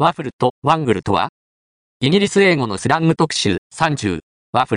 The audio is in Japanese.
ワッフルとワングルとは？イギリス英語のスラング特集30。ワッフル、